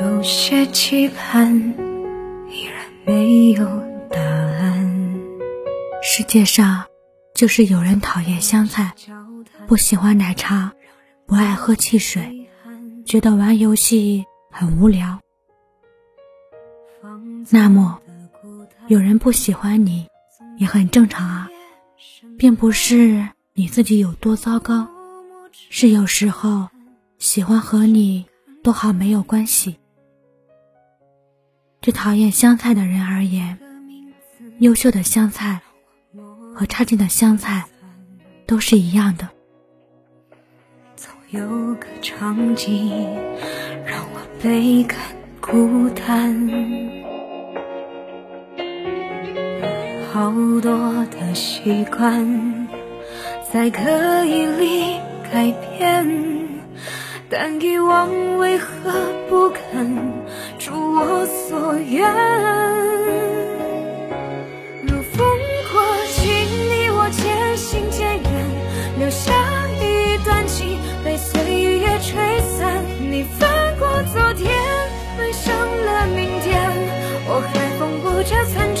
有些期盼，依然没有答案。世界上就是有人讨厌香菜，不喜欢奶茶，不爱喝汽水，觉得玩游戏很无聊。那么，有人不喜欢你，也很正常啊，并不是你自己有多糟糕，是有时候喜欢和你多好没有关系。对讨厌香菜的人而言，优秀的香菜和差劲的香菜都是一样的。总有个场景让我倍感孤单。好多的习惯在刻意里改变，但遗忘为何不肯远？如风过境，你我渐行渐远，留下一段情被岁月吹散。你翻过昨天，奔向了明天，我还缝补着残